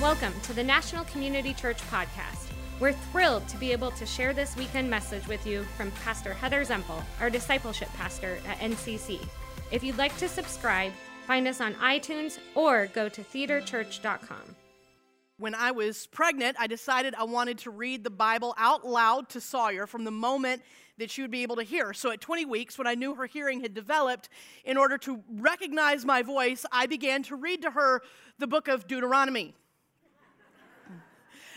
Welcome to the National Community Church Podcast. We're thrilled to be able to share this weekend message with you from Pastor Heather Zempel, our discipleship pastor at NCC. If you'd like to subscribe, find us on iTunes or go to theaterchurch.com. When I was pregnant, I decided I wanted to read the Bible out loud to Sawyer from the moment that she would be able to hear. So at 20 weeks, when I knew her hearing had developed, in order to recognize my voice, I began to read to her the book of Deuteronomy.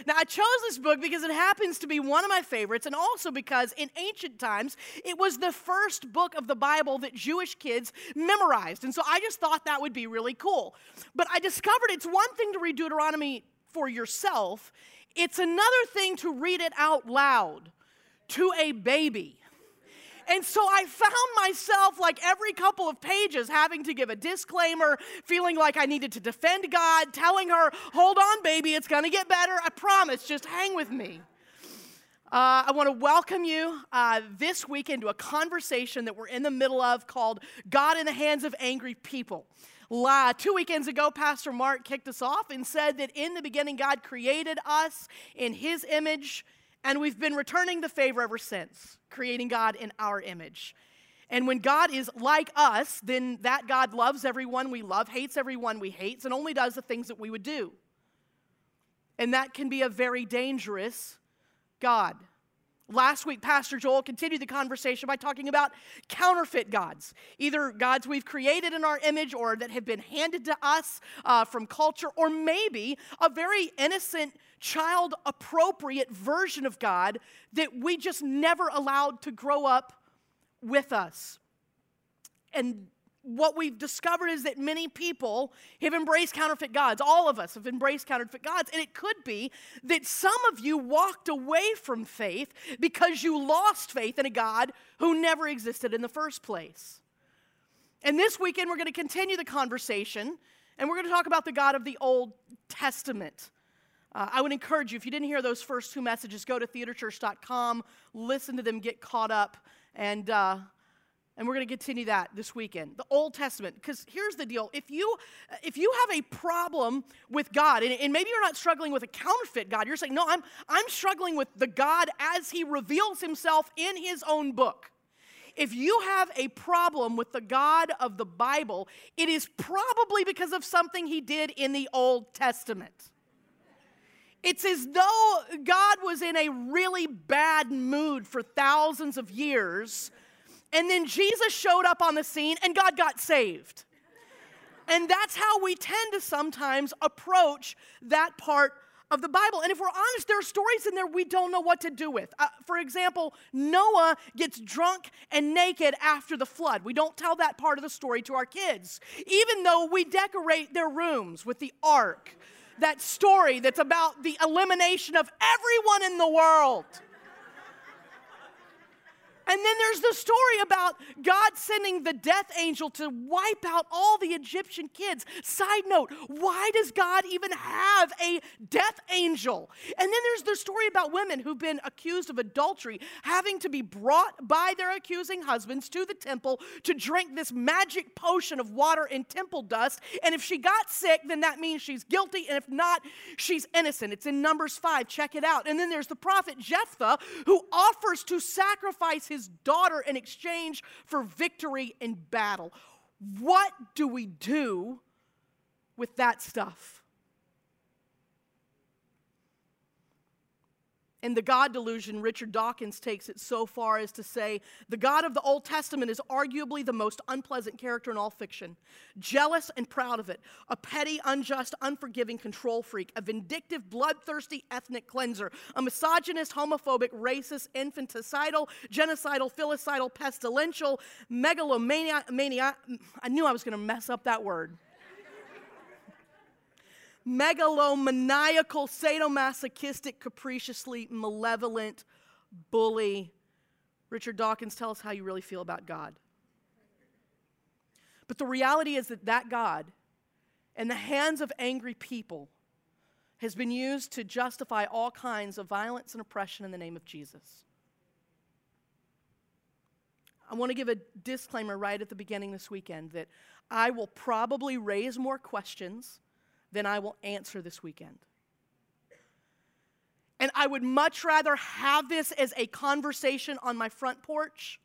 Now, I chose this book because it happens to be one of my favorites, and also because in ancient times, it was the first book of the Bible that Jewish kids memorized. And so I just thought that would be really cool. But I discovered it's one thing to read Deuteronomy for yourself, it's another thing to read it out loud to a baby. And so I found myself, like every couple of pages, having to give a disclaimer, feeling like I needed to defend God, telling her, hold on, baby, it's gonna get better. I promise, just hang with me. Uh, I want to welcome you uh, this week into a conversation that we're in the middle of called God in the Hands of Angry People. La, two weekends ago, Pastor Mark kicked us off and said that in the beginning, God created us in His image and we've been returning the favor ever since, creating God in our image. And when God is like us, then that God loves everyone we love, hates everyone we hate, and only does the things that we would do. And that can be a very dangerous God. Last week, Pastor Joel continued the conversation by talking about counterfeit gods, either gods we've created in our image or that have been handed to us uh, from culture, or maybe a very innocent, child appropriate version of God that we just never allowed to grow up with us. And what we've discovered is that many people have embraced counterfeit gods. All of us have embraced counterfeit gods. And it could be that some of you walked away from faith because you lost faith in a God who never existed in the first place. And this weekend, we're going to continue the conversation and we're going to talk about the God of the Old Testament. Uh, I would encourage you, if you didn't hear those first two messages, go to theaterchurch.com, listen to them, get caught up, and uh, and we're going to continue that this weekend. The old testament because here's the deal. If you if you have a problem with god and, and, maybe you're not struggling with a counterfeit god you're saying no i'm i'm struggling with the god as he reveals himself in his own book. If you have a problem with the God of the Bible, it is probably because of something he did in the Old Testament. It's as though God was in a really bad mood for thousands of years and then Jesus showed up on the scene and God got saved. And that's how we tend to sometimes approach that part of the Bible. And if we're honest, there are stories in there we don't know what to do with. Uh, for example, Noah gets drunk and naked after the flood. We don't tell that part of the story to our kids, even though we decorate their rooms with the ark. That story that's about the elimination of everyone in the world. And then there's the story about God sending the death angel to wipe out all the Egyptian kids. Side note, why does God even have a death angel? And then there's the story about women who've been accused of adultery having to be brought by their accusing husbands to the temple to drink this magic potion of water and temple dust. And if she got sick, then that means she's guilty. And if not, she's innocent. It's in Numbers 5. Check it out. And then there's the prophet Jephthah who offers to sacrifice his his daughter in exchange for victory in battle. What do we do with that stuff? In the God delusion, Richard Dawkins takes it so far as to say the God of the Old Testament is arguably the most unpleasant character in all fiction. Jealous and proud of it, a petty, unjust, unforgiving control freak, a vindictive, bloodthirsty ethnic cleanser, a misogynist, homophobic, racist, infanticidal, genocidal, filicidal, pestilential, megalomaniac. I knew I was going to mess up that word megalomaniacal, sadomasochistic, capriciously malevolent bully. Richard Dawkins, tell us how you really feel about God. But the reality is that that God, in the hands of angry people, has been used to justify all kinds of violence and oppression in the name of Jesus. I want to give a disclaimer right at the beginning this weekend that I will probably raise more questions then I will answer this weekend. And I would much rather have this as a conversation on my front porch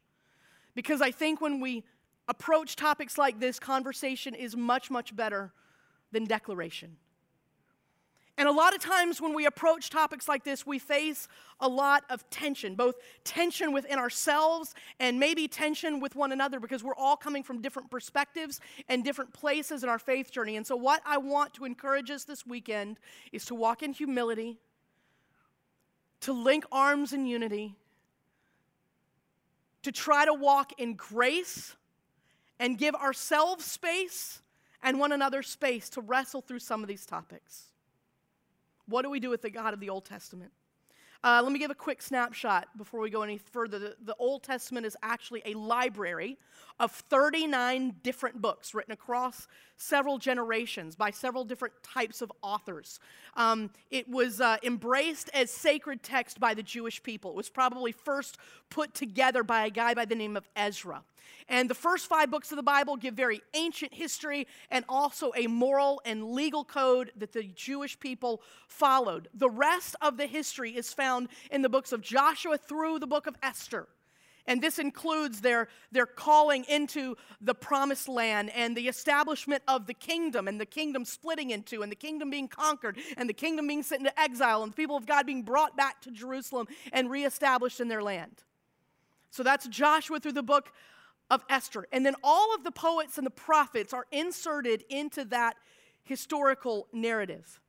because I think when we approach topics like this, conversation is much, much better than declaration. And a lot of times when we approach topics like this, we face a lot of tension, both tension within ourselves and maybe tension with one another because we're all coming from different perspectives and different places in our faith journey. And so, what I want to encourage us this weekend is to walk in humility, to link arms in unity, to try to walk in grace and give ourselves space and one another space to wrestle through some of these topics. What do we do with the God of the Old Testament? Uh, let me give a quick snapshot before we go any further. The, the, Old Testament is actually a library of 39 different books written across several generations by several different types of authors. Um, it was uh, embraced as sacred text by the Jewish people. It was probably first put together by a guy by the name of Ezra. And the first five books of the Bible give very ancient history and also a moral and legal code that the Jewish people followed. The rest of the history is found in the books of Joshua through the book of Esther. And this includes their, their calling into the promised land and the establishment of the kingdom and the kingdom splitting into and the kingdom being conquered and the kingdom being sent into exile and the people of God being brought back to Jerusalem and reestablished in their land. So that's Joshua through the book of Esther. And then all of the poets and the prophets are inserted into that historical narrative.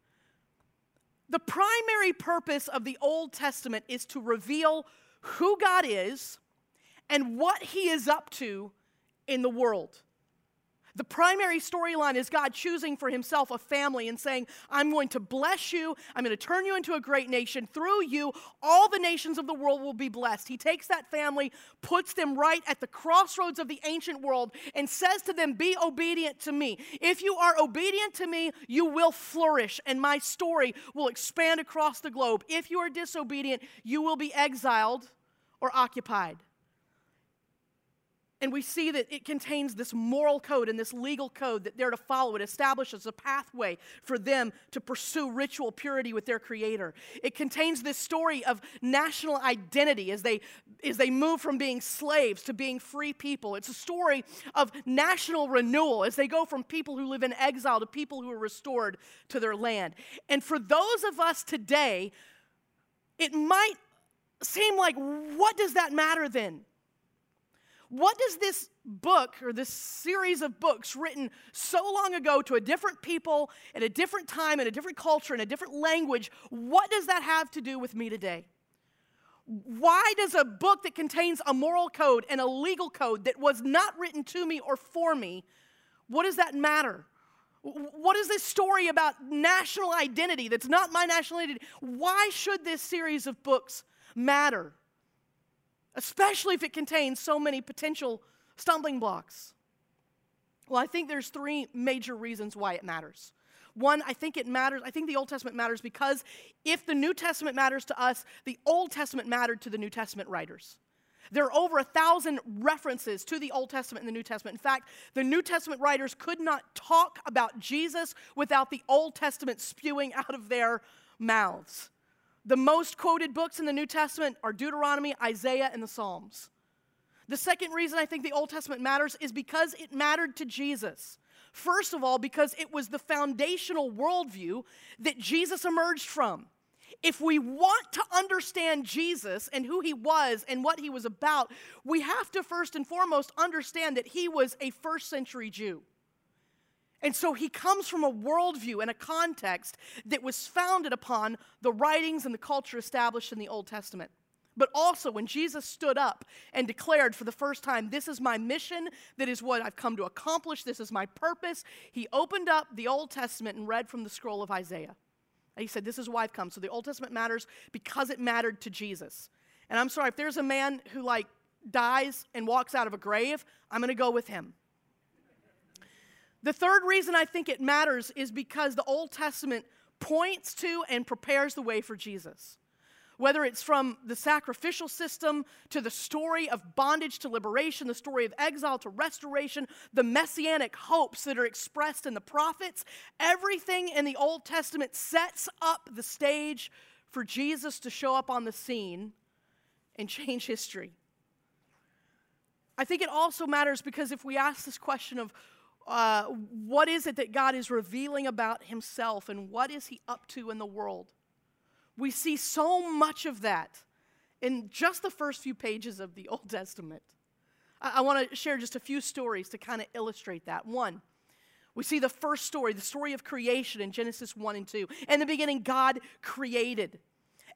The primary purpose of the Old Testament is to reveal who God is and what he is up to in the world. The primary storyline is God choosing for himself a family and saying, I'm going to bless you. I'm going to turn you into a great nation. Through you, all the nations of the world will be blessed. He takes that family, puts them right at the crossroads of the ancient world, and says to them, Be obedient to me. If you are obedient to me, you will flourish, and my story will expand across the globe. If you are disobedient, you will be exiled or occupied. And we see that it contains this moral code and this legal code that they're to follow. It establishes a pathway for them to pursue ritual purity with their Creator. It contains this story of national identity as they, as they move from being slaves to being free people. It's a story of national renewal as they go from people who live in exile to people who are restored to their land. And for those of us today, it might seem like, what does that matter then? What does this book or this series of books written so long ago to a different people at a different time, in a different culture, in a different language, what does that have to do with me today? Why does a book that contains a moral code and a legal code that was not written to me or for me, what does that matter? What is this story about national identity that's not my national identity? Why should this series of books matter? Especially if it contains so many potential stumbling blocks? Well, I think there's three major reasons why it matters. One, I think it matters. I think the Old Testament matters because if the New Testament matters to us, the Old Testament mattered to the New Testament writers. There are over a thousand references to the Old Testament and the New Testament. In fact, the New Testament writers could not talk about Jesus without the Old Testament spewing out of their mouths. The most quoted books in the New Testament are Deuteronomy, Isaiah, and the Psalms. The second reason I think the Old Testament matters is because it mattered to Jesus. First of all, because it was the foundational worldview that Jesus emerged from. If we want to understand Jesus and who he was and what he was about, we have to first and foremost understand that he was a first century Jew. And so he comes from a worldview and a context that was founded upon the writings and the culture established in the Old Testament. But also, when Jesus stood up and declared for the first time, This is my mission, that is what I've come to accomplish, this is my purpose, he opened up the Old Testament and read from the scroll of Isaiah. And he said, This is why I've come. So the Old Testament matters because it mattered to Jesus. And I'm sorry, if there's a man who like dies and walks out of a grave, I'm going to go with him. The third reason I think it matters is because the Old Testament points to and prepares the way for Jesus. Whether it's from the sacrificial system to the story of bondage to liberation, the story of exile to restoration, the messianic hopes that are expressed in the prophets, everything in the Old Testament sets up the stage for Jesus to show up on the scene and change history. I think it also matters because if we ask this question of uh, what is it that God is revealing about himself and what is he up to in the world, we see so much of that in just the first few pages of the Old Testament. I, I want to share just a few stories to kind of illustrate that. One, we see the first story, the story of creation in Genesis 1 and 2. In the beginning, God created.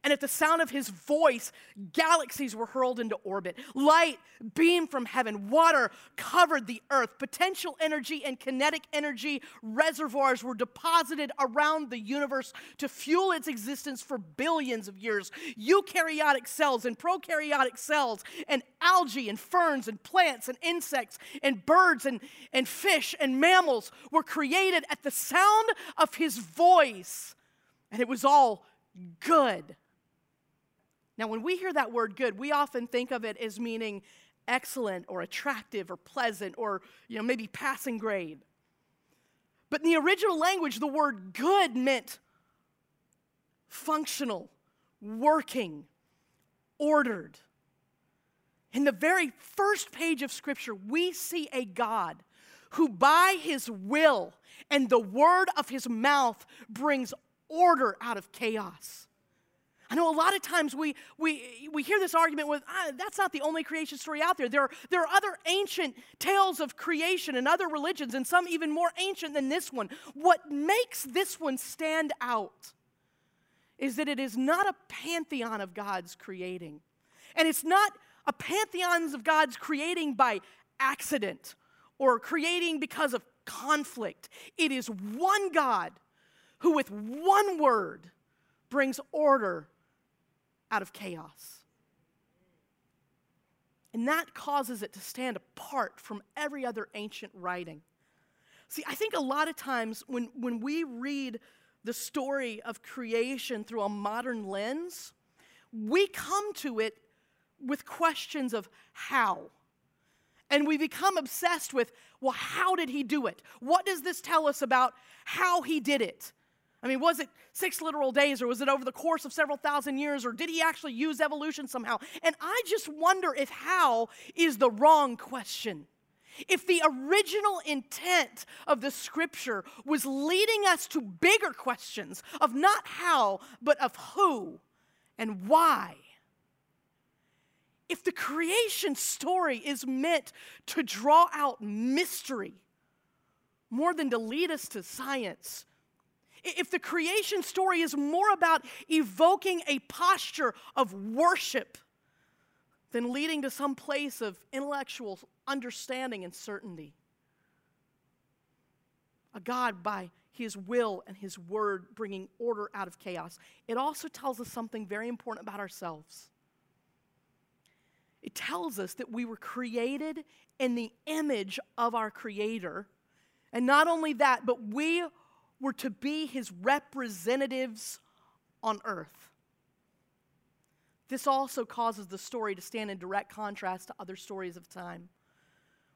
And at the sound of his voice, galaxies were hurled into orbit. Light beamed from heaven. Water covered the earth. Potential energy and kinetic energy reservoirs were deposited around the universe to fuel its existence for billions of years. Eukaryotic cells and prokaryotic cells, and algae and ferns and plants and insects and birds and, and fish and mammals were created at the sound of his voice. And it was all good. Now, when we hear that word good, we often think of it as meaning excellent or attractive or pleasant or, you know, maybe passing grade. But in the original language, the word good meant functional, working, ordered. In the very first page of Scripture, we see a God who, by his will and the word of his mouth, brings order out of chaos. I know a lot of times we, we, we hear this argument with, ah, that's not the only creation story out there. There are, there are other ancient tales of creation and other religions, and some even more ancient than this one. What makes this one stand out is that it is not a pantheon of God's creating. And it's not a pantheon of God's creating by accident or creating because of conflict. It is one God who, with one word, brings order out of chaos. And that causes it to stand apart from every other ancient writing. See, I think a lot of times when, when we read the story of creation through a modern lens, we come to it with questions of how. And we become obsessed with, well, how did he do it? What does this tell us about how he did it? I mean, was it six literal days or was it over the course of several thousand years or did he actually use evolution somehow? And I just wonder if how is the wrong question. If the original intent of the scripture was leading us to bigger questions of not how, but of who and why. If the creation story is meant to draw out mystery more than to lead us to science if the creation story is more about evoking a posture of worship than leading to some place of intellectual understanding and certainty, a God by his will and his word bringing order out of chaos, it also tells us something very important about ourselves. It tells us that we were created in the image of our Creator. And not only that, but we were to be his representatives on earth. This also causes the story to stand in direct contrast to other stories of time.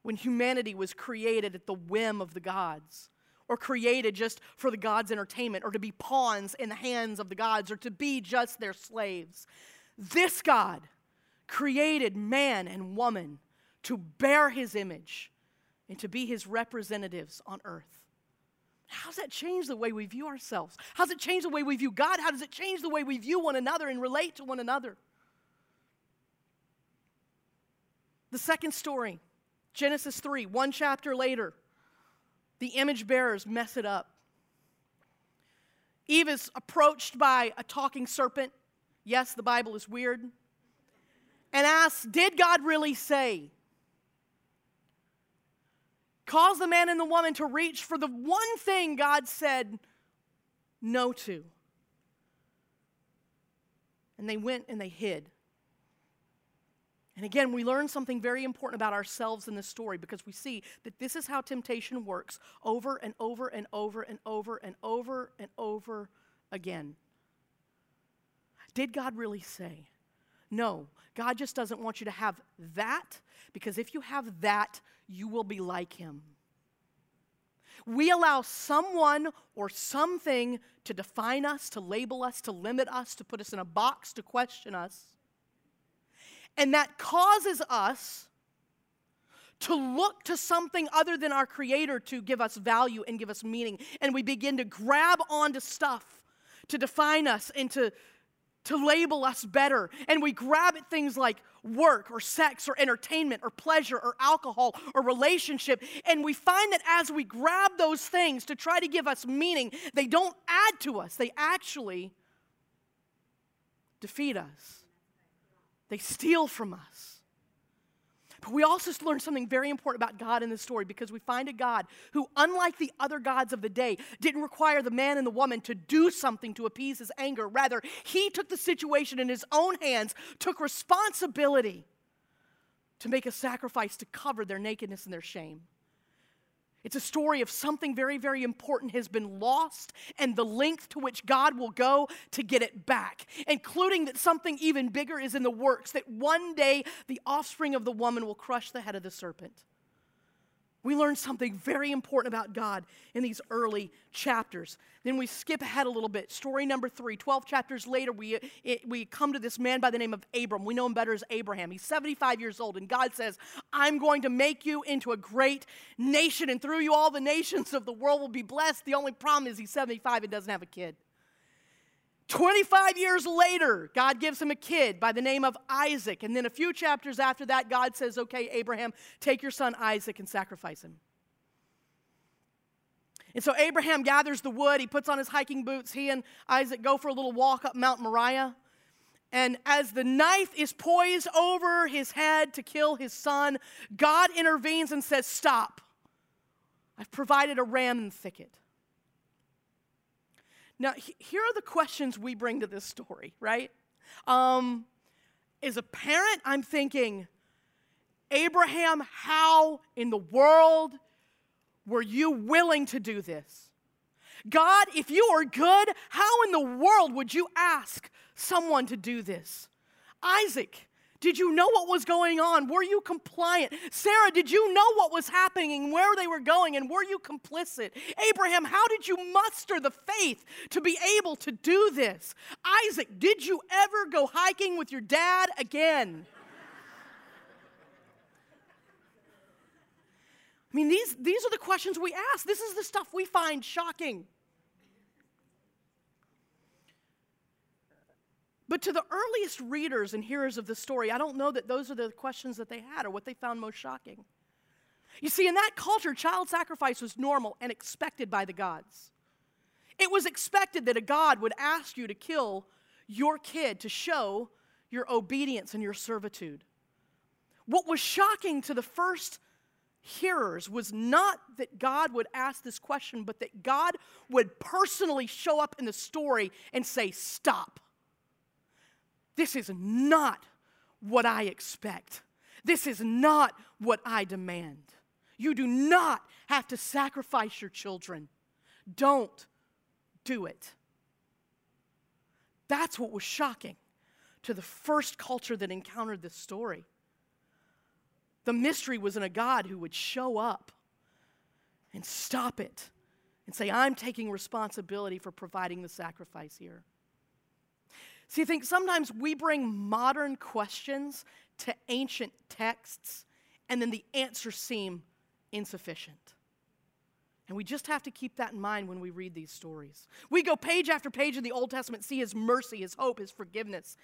When humanity was created at the whim of the gods, or created just for the gods' entertainment, or to be pawns in the hands of the gods, or to be just their slaves. This God created man and woman to bear his image and to be his representatives on earth. How does that change the way we view ourselves? How's it change the way we view God? How does it change the way we view one another and relate to one another? The second story, Genesis 3, one chapter later, the image bearers mess it up. Eve is approached by a talking serpent. Yes, the Bible is weird. And asks, Did God really say? Cause the man and the woman to reach for the one thing God said no to. And they went and they hid. And again, we learn something very important about ourselves in this story because we see that this is how temptation works over and over and over and over and over and over again. Did God really say? No, God just doesn't want you to have that because if you have that, you will be like him. We allow someone or something to define us, to label us, to limit us, to put us in a box, to question us. And that causes us to look to something other than our Creator to give us value and give us meaning. And we begin to grab onto stuff to define us and to, to label us better. And we grab at things like work or sex or entertainment or pleasure or alcohol or relationship. And we find that as we grab those things to try to give us meaning, they don't add to us, they actually defeat us, they steal from us. But we also learn something very important about God in this story because we find a God who, unlike the other gods of the day, didn't require the man and the woman to do something to appease his anger. Rather, he took the situation in his own hands, took responsibility to make a sacrifice to cover their nakedness and their shame. It's a story of something very, very important has been lost and the length to which God will go to get it back, including that something even bigger is in the works, that one day the offspring of the woman will crush the head of the serpent. We learn something very important about God in these early chapters. Then we skip ahead a little bit. Story number three. 12 chapters later, we, it, we come to this man by the name of Abram. We know him better as Abraham. He's 75 years old, and God says, I'm going to make you into a great nation, and through you, all the nations of the world will be blessed. The only problem is he's 75 and doesn't have a kid. 25 years later, God gives him a kid by the name of Isaac. And then a few chapters after that, God says, Okay, Abraham, take your son Isaac and sacrifice him. And so Abraham gathers the wood, he puts on his hiking boots, he and Isaac go for a little walk up Mount Moriah. And as the knife is poised over his head to kill his son, God intervenes and says, Stop. I've provided a ram in the thicket. Now, here are the questions we bring to this story, right? Um, as a parent, I'm thinking, Abraham, how in the world were you willing to do this? God, if you are good, how in the world would you ask someone to do this? Isaac, did you know what was going on? Were you compliant? Sarah, did you know what was happening and where they were going and were you complicit? Abraham, how did you muster the faith to be able to do this? Isaac, did you ever go hiking with your dad again? I mean, these, these are the questions we ask. This is the stuff we find shocking. But to the earliest readers and hearers of the story, I don't know that those are the questions that they had or what they found most shocking. You see, in that culture, child sacrifice was normal and expected by the gods. It was expected that a god would ask you to kill your kid to show your obedience and your servitude. What was shocking to the first hearers was not that God would ask this question, but that God would personally show up in the story and say, Stop. This is not what I expect. This is not what I demand. You do not have to sacrifice your children. Don't do it. That's what was shocking to the first culture that encountered this story. The mystery was in a God who would show up and stop it and say, I'm taking responsibility for providing the sacrifice here. See, I think sometimes we bring modern questions to ancient texts, and then the answers seem insufficient. And we just have to keep that in mind when we read these stories. We go page after page in the Old Testament, see His mercy, His hope, His forgiveness.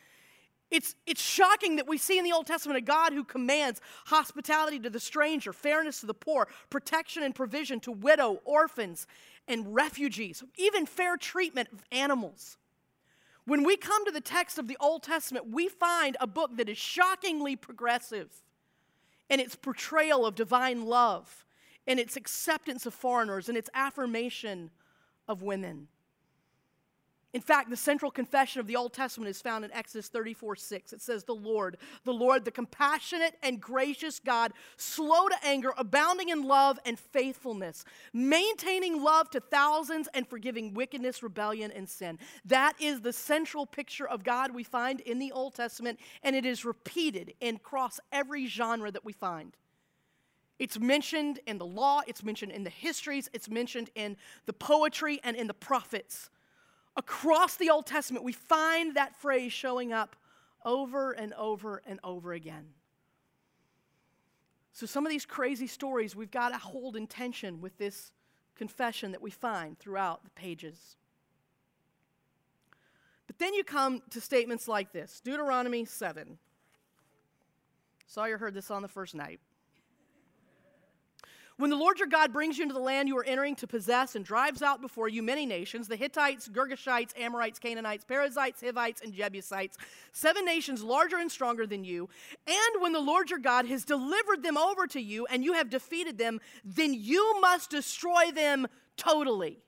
It's, it's shocking that we see in the Old Testament a God who commands hospitality to the stranger, fairness to the poor, protection and provision to widow, orphans, and refugees, even fair treatment of animals. When we come to the text of the Old Testament, we find a book that is shockingly progressive in its portrayal of divine love, in its acceptance of foreigners, and its affirmation of women. In fact, the central confession of the Old Testament is found in Exodus 34 6. It says, The Lord, the Lord, the compassionate and gracious God, slow to anger, abounding in love and faithfulness, maintaining love to thousands and forgiving wickedness, rebellion, and sin. That is the central picture of God we find in the Old Testament, and it is repeated across every genre that we find. It's mentioned in the law, it's mentioned in the histories, it's mentioned in the poetry and in the prophets. Across the Old Testament, we find that phrase showing up over and over and over again. So, some of these crazy stories we've got to hold in tension with this confession that we find throughout the pages. But then you come to statements like this Deuteronomy 7. Sawyer heard this on the first night. When the Lord your God brings you into the land you are entering to possess and drives out before you many nations the Hittites, Girgashites, Amorites, Canaanites, Perizzites, Hivites, and Jebusites, seven nations larger and stronger than you, and when the Lord your God has delivered them over to you and you have defeated them, then you must destroy them totally.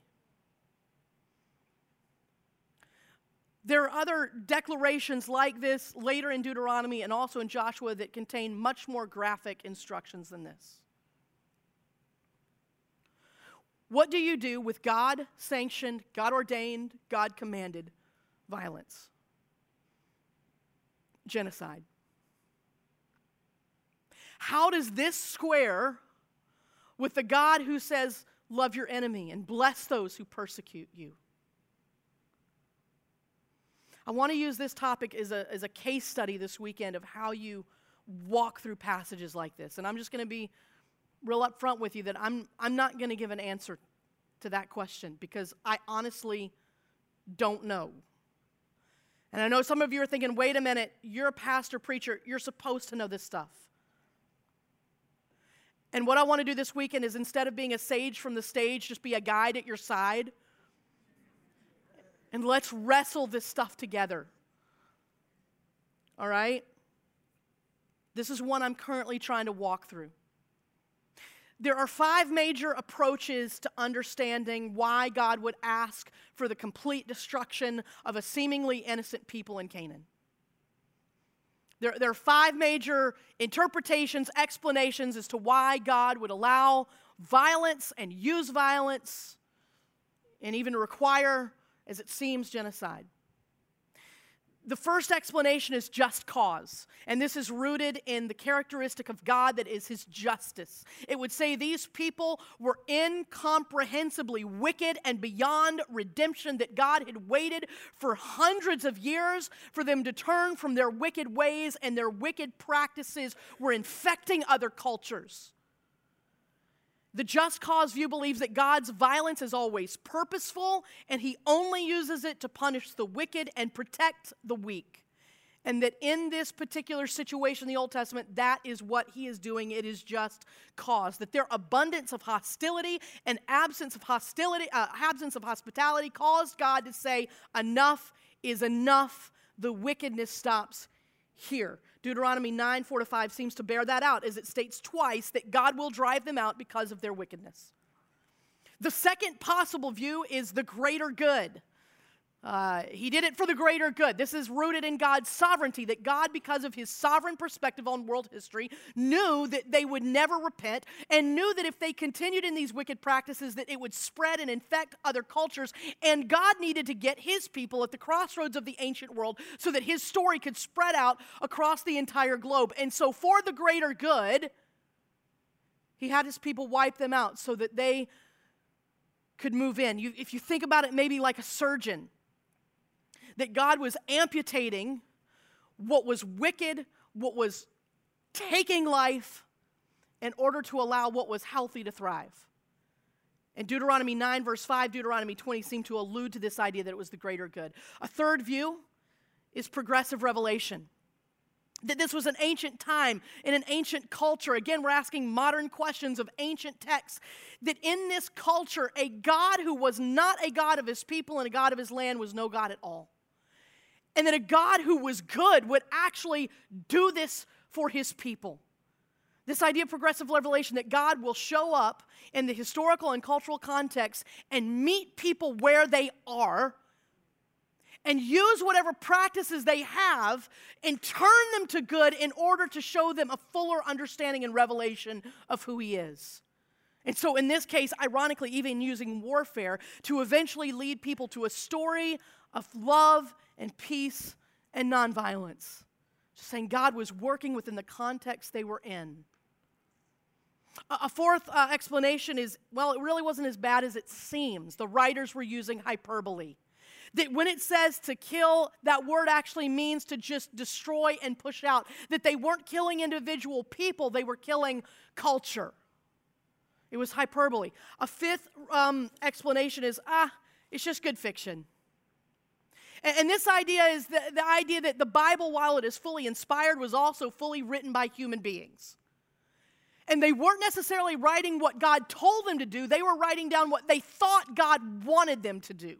There are other declarations like this later in Deuteronomy and also in Joshua that contain much more graphic instructions than this. What do you do with God sanctioned, God ordained, God commanded violence? Genocide. How does this square with the God who says, Love your enemy and bless those who persecute you? I want to use this topic as a, as a case study this weekend of how you walk through passages like this. And I'm just going to be real upfront with you that I'm, I'm not going to give an answer to that question because I honestly don't know. And I know some of you are thinking, wait a minute, you're a pastor, preacher, you're supposed to know this stuff. And what I want to do this weekend is instead of being a sage from the stage, just be a guide at your side. And let's wrestle this stuff together. All right? This is one I'm currently trying to walk through. There are five major approaches to understanding why God would ask for the complete destruction of a seemingly innocent people in Canaan. There, there are five major interpretations, explanations as to why God would allow violence and use violence and even require, as it seems, genocide. The first explanation is just cause, and this is rooted in the characteristic of God that is his justice. It would say these people were incomprehensibly wicked and beyond redemption, that God had waited for hundreds of years for them to turn from their wicked ways, and their wicked practices were infecting other cultures. The just cause view believes that God's violence is always purposeful and he only uses it to punish the wicked and protect the weak. And that in this particular situation in the Old Testament, that is what he is doing. It is just cause. That their abundance of hostility and absence of hostility, uh, absence of hospitality caused God to say, enough is enough. The wickedness stops here. Deuteronomy 9, 4 to 5 seems to bear that out as it states twice that God will drive them out because of their wickedness. The second possible view is the greater good. Uh, he did it for the greater good. This is rooted in God's sovereignty, that God, because of his sovereign perspective on world history, knew that they would never repent and knew that if they continued in these wicked practices, that it would spread and infect other cultures. And God needed to get his people at the crossroads of the ancient world so that his story could spread out across the entire globe. And so, for the greater good, he had his people wipe them out so that they could move in. You, if you think about it, maybe like a surgeon that God was amputating what was wicked, what was taking life, in order to allow what was healthy to thrive. And Deuteronomy 9, verse 5, Deuteronomy 20 seem to allude to this idea that it was the greater good. A third view is progressive revelation. That this was an ancient time in an ancient culture. Again, we're asking modern questions of ancient texts. That in this culture, a God who was not a God of his people and a God of his land was no God at all and that a God who was good would actually do this for his people. This idea of progressive revelation that God will show up in the historical and cultural context and meet people where they are and use whatever practices they have and turn them to good in order to show them a fuller understanding and revelation of who he is. And so, in this case, ironically, even using warfare to eventually lead people to a story of love and peace and nonviolence. Just saying God was working within the context they were in. A fourth uh, explanation is well, it really wasn't as bad as it seems. The writers were using hyperbole. That when it says to kill, that word actually means to just destroy and push out. That they weren't killing individual people, they were killing culture. It was hyperbole. A fifth um, explanation is ah, it's just good fiction. And, this idea is the, the idea that the Bible, while it is fully inspired, was also fully written by human beings. And they weren't necessarily writing what God told them to do, they were writing down what they thought God wanted them to do.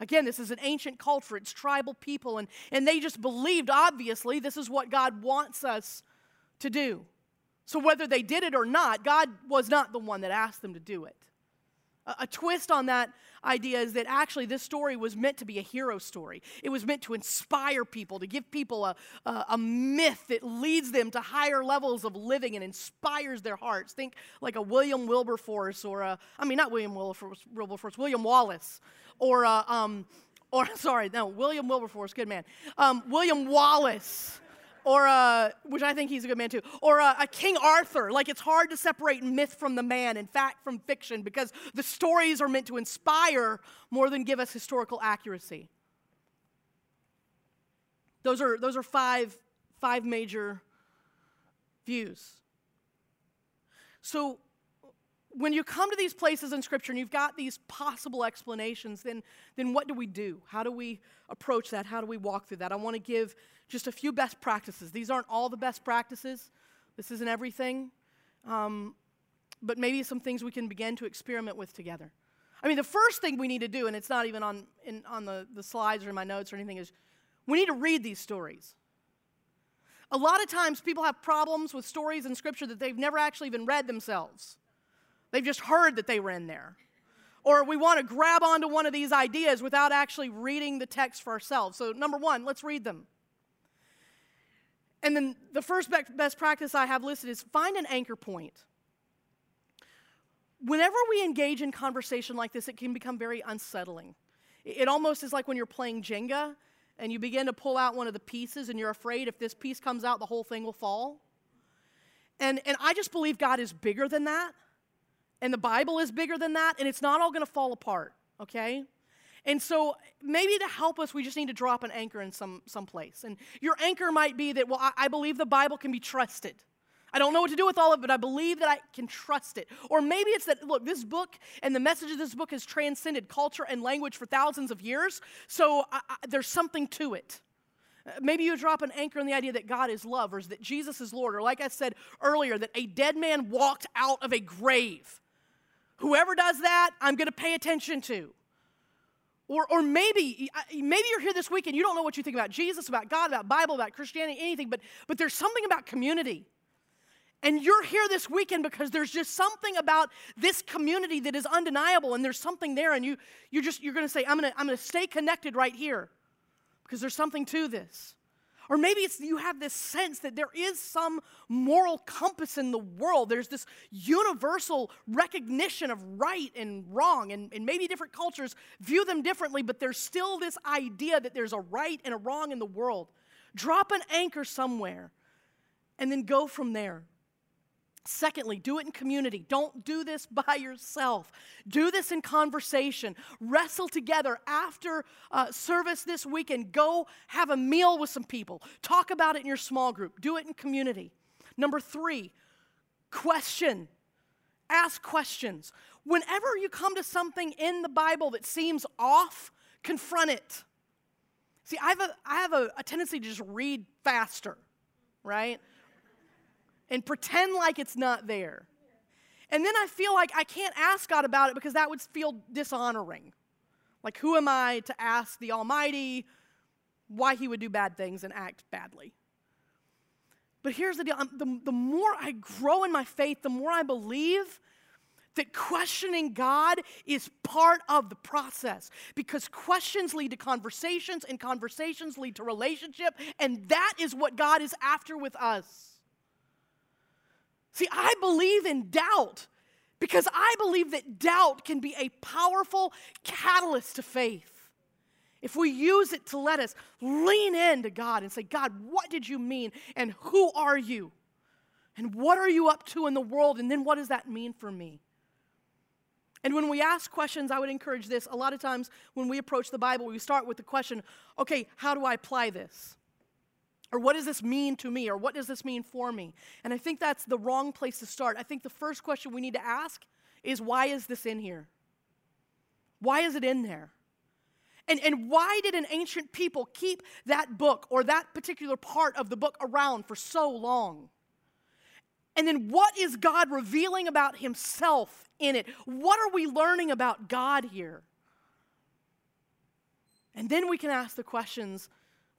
Again, this is an ancient culture, it's tribal people, and, and they just believed, obviously, this is what God wants us to do. So, whether they did it or not, God was not the one that asked them to do it. A, twist on that idea is that actually this story was meant to be a hero story. It was meant to inspire people, to give people a, a, a myth that leads them to higher levels of living and inspires their hearts. Think like a William Wilberforce or a, I mean, not William Wilberforce, Wilberforce William Wallace or a, um, or sorry, no, William Wilberforce, good man. Um, William Wallace or a, which I think he's a good man too, or a, a, King Arthur. Like it's hard to separate myth from the man and fact from fiction because the stories are meant to inspire more than give us historical accuracy. Those are, those are five, five major views. So when you come to these places in Scripture and you've got these possible explanations, then, then what do we do? How do we approach that? How do we walk through that? I want to give just a few best practices. These aren't all the best practices, this isn't everything, um, but maybe some things we can begin to experiment with together. I mean, the first thing we need to do, and it's not even on, in, on the, the slides or in my notes or anything, is we need to read these stories. A lot of times people have problems with stories in Scripture that they've never actually even read themselves. They've just heard that they were in there. Or we want to grab onto one of these ideas without actually reading the text for ourselves. So, number one, let's read them. And then the first best practice I have listed is find an anchor point. Whenever we engage in conversation like this, it can become very unsettling. It almost is like when you're playing Jenga and you begin to pull out one of the pieces and you're afraid if this piece comes out, the whole thing will fall. And, and I just believe God is bigger than that and the Bible is bigger than that, and it's not all going to fall apart, okay? And so maybe to help us, we just need to drop an anchor in some, some place. And your anchor might be that, well, I, I believe the Bible can be trusted. I don't know what to do with all of it, but I believe that I can trust it. Or maybe it's that, look, this book and the message of this book has transcended culture and language for thousands of years, so I, I, there's something to it. Uh, maybe you drop an anchor in the idea that God is love, or that Jesus is Lord, or like I said earlier, that a dead man walked out of a grave. Whoever does that, I'm going to pay attention to. Or, or maybe, maybe you're here this week and you don't know what you think about Jesus, about God, about Bible, about Christianity, anything, but, but there's something about community. And you're here this weekend because there's just something about this community that is undeniable, and there's something there, and you, you're just you're gonna say, I'm gonna, I'm gonna stay connected right here because there's something to this. Or maybe it's you have this sense that there is some moral compass in the world. There's this universal recognition of right and wrong, and, and maybe different cultures view them differently, but there's still this idea that there's a right and a wrong in the world. Drop an anchor somewhere and then go from there. Secondly, do it in community. Don't do this by yourself. Do this in conversation. Wrestle together after uh, service this weekend. Go have a meal with some people. Talk about it in your small group. Do it in community. Number three, question. Ask questions. Whenever you come to something in the Bible that seems off, confront it. See, I have a, I have a, a tendency to just read faster, right? And pretend like it's not there. And then I feel like I can't ask God about it because that would feel dishonoring. Like, who am I to ask the Almighty why He would do bad things and act badly? But here's the deal the, the more I grow in my faith, the more I believe that questioning God is part of the process because questions lead to conversations and conversations lead to relationship, and that is what God is after with us. See, I believe in doubt because I believe that doubt can be a powerful catalyst to faith. If we use it to let us lean into God and say, God, what did you mean? And who are you? And what are you up to in the world? And then what does that mean for me? And when we ask questions, I would encourage this. A lot of times when we approach the Bible, we start with the question okay, how do I apply this? Or what does this mean to me? Or what does this mean for me? And I think that's the wrong place to start. I think the first question we need to ask is why is this in here? Why is it in there? And, and why did an ancient people keep that book or that particular part of the book around for so long? And then what is God revealing about himself in it? What are we learning about God here? And then we can ask the questions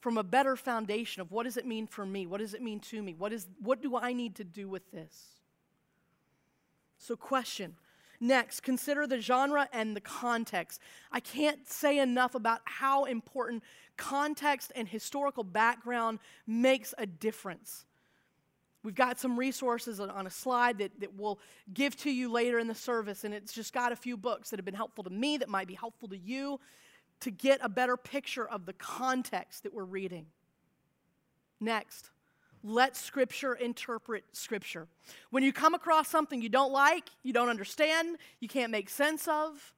from a better foundation of what does it mean for me? What does it mean to me? What, is, what do I need to do with this? So, question. Next, consider the genre and the context. I can't say enough about how important context and historical background makes a difference. We've got some resources on a slide that, that we'll give to you later in the service, and it's just got a few books that have been helpful to me, that might be helpful to you, to get a better picture of the context that we're reading. Next, let Scripture interpret Scripture. When you come across something you don't like, you don't understand, you can't make sense of,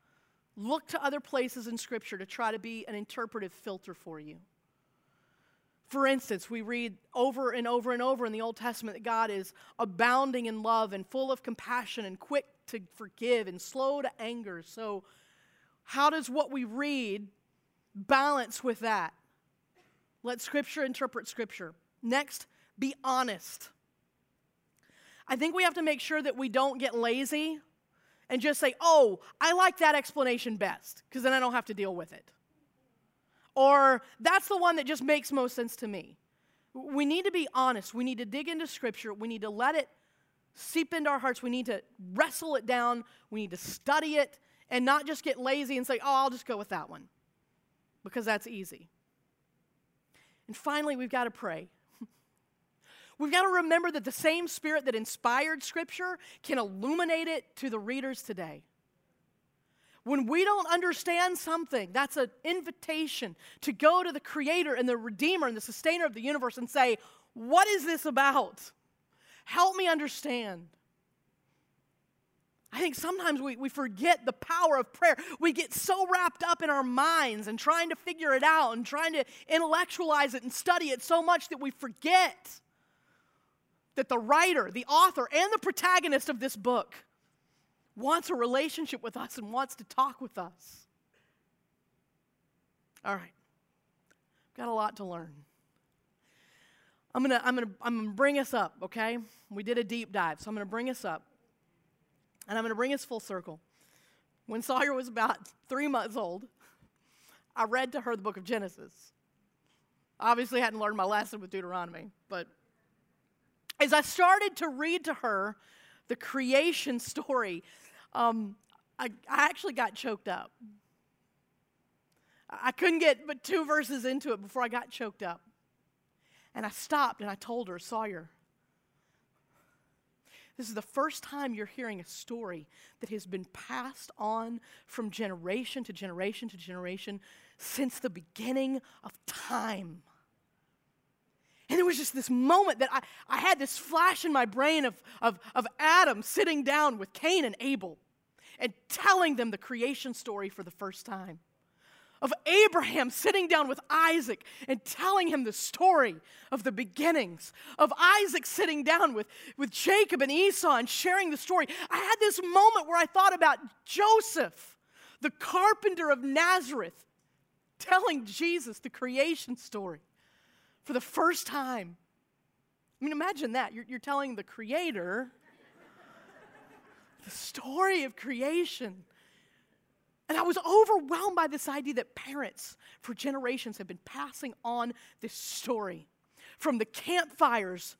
look to other places in Scripture to try to be an interpretive filter for you. For instance, we read over and over and over in the Old Testament that God is abounding in love and full of compassion and quick to forgive and slow to anger. So, how does what we read balance with that? Let Scripture interpret Scripture. Next, be honest. I think we have to make sure that we don't get lazy and just say, oh, I like that explanation best, because then I don't have to deal with it. Or that's the one that just makes most sense to me. We need to be honest. We need to dig into Scripture. We need to let it seep into our hearts. We need to wrestle it down. We need to study it and not just get lazy and say, oh, I'll just go with that one because that's easy. And finally, we've got to pray. We've got to remember that the same spirit that inspired Scripture can illuminate it to the readers today. When we don't understand something, that's an invitation to go to the Creator and the Redeemer and the Sustainer of the universe and say, What is this about? Help me understand. I think sometimes we, we forget the power of prayer. We get so wrapped up in our minds and trying to figure it out and trying to intellectualize it and study it so much that we forget that the writer, the author, and the protagonist of this book wants a relationship with us and wants to talk with us. All right. Got a lot to learn. I'm to I'm to I'm to bring us up, okay? We did a deep dive, so I'm to bring us up. And I'm going to bring us full circle. When Sawyer was about 3 months old, I read to her the book of Genesis. Obviously I hadn't learned my lesson with Deuteronomy, but as I started to read to her the creation story, um, I, I actually got choked up. I couldn't get but two verses into it before I got choked up. And I stopped and I told her, Sawyer, this is the first time you're hearing a story that has been passed on from generation to generation to generation since the beginning of time. And there was just this moment that I, I had this flash in my brain of, of, of Adam sitting down with Cain and Abel and telling them the creation story for the first time. Of Abraham sitting down with Isaac and telling him the story of the beginnings. Of Isaac sitting down with, with Jacob and Esau and sharing the story. I had this moment where I thought about Joseph, the carpenter of Nazareth, telling Jesus the creation story for the first time. I mean, imagine that. You're, you're telling the Creator the story of creation. And I was overwhelmed by this idea that parents for generations have been passing on this story from the campfires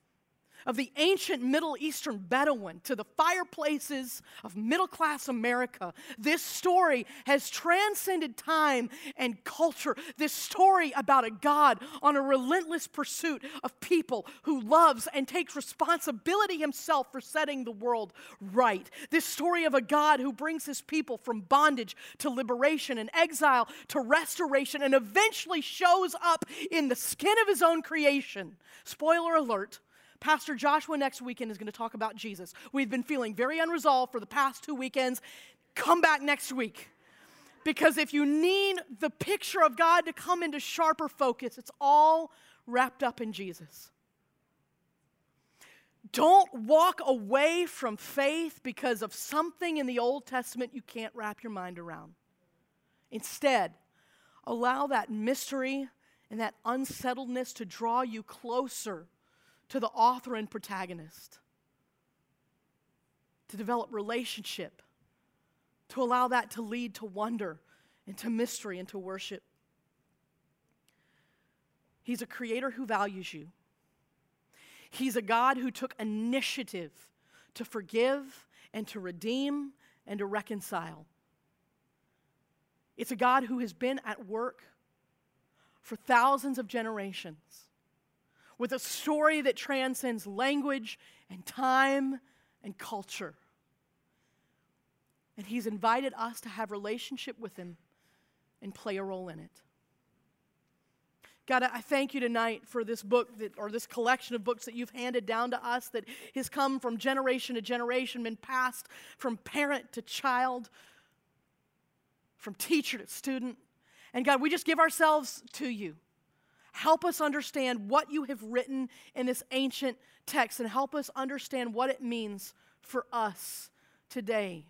of the ancient Middle Eastern Bedouin to the fireplaces of middle class America. This story has transcended time and culture. This story about a God on a relentless pursuit of people who loves and takes responsibility himself for setting the world right. This story of a God who brings his people from bondage to liberation and exile to restoration and eventually shows up in the skin of his own creation. Spoiler alert Pastor Joshua next weekend is going to talk about Jesus. We've been feeling very unresolved for the past two weekends. Come back next week. Because if you need the picture of God to come into sharper focus, it's all wrapped up in Jesus. Don't walk away from faith because of something in the Old Testament you can't wrap your mind around. Instead, allow that mystery and that unsettledness to draw you closer to the author and protagonist, to develop relationship, to allow that to lead to wonder and to mystery and to worship. He's a creator who values you. He's a God who took initiative to forgive and to redeem and to reconcile. It's a God who has been at work for thousands of generations with a story that transcends language and time and culture. And He's invited us to have relationship with Him and play a role in it. God, I thank you tonight for this book that, or this collection of books that you've handed down to us that has come from generation to generation, been passed from parent to child, from teacher to student. And God, we just give ourselves to you. Help us understand what you have written in this ancient text and help us understand what it means for us today,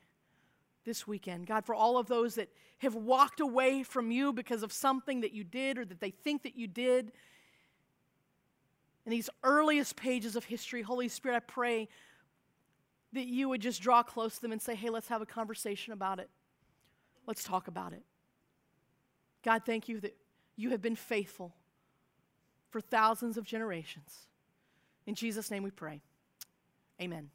this weekend. God, for all of those that have walked away from you because of something that you did or that they think that you did. In these earliest pages of history, Holy Spirit, I pray that you would just draw close to them and say, hey, let's have a conversation about it. Let's talk about it. God, thank you that you have been faithful for thousands of generations. In Jesus' name we pray. Amen.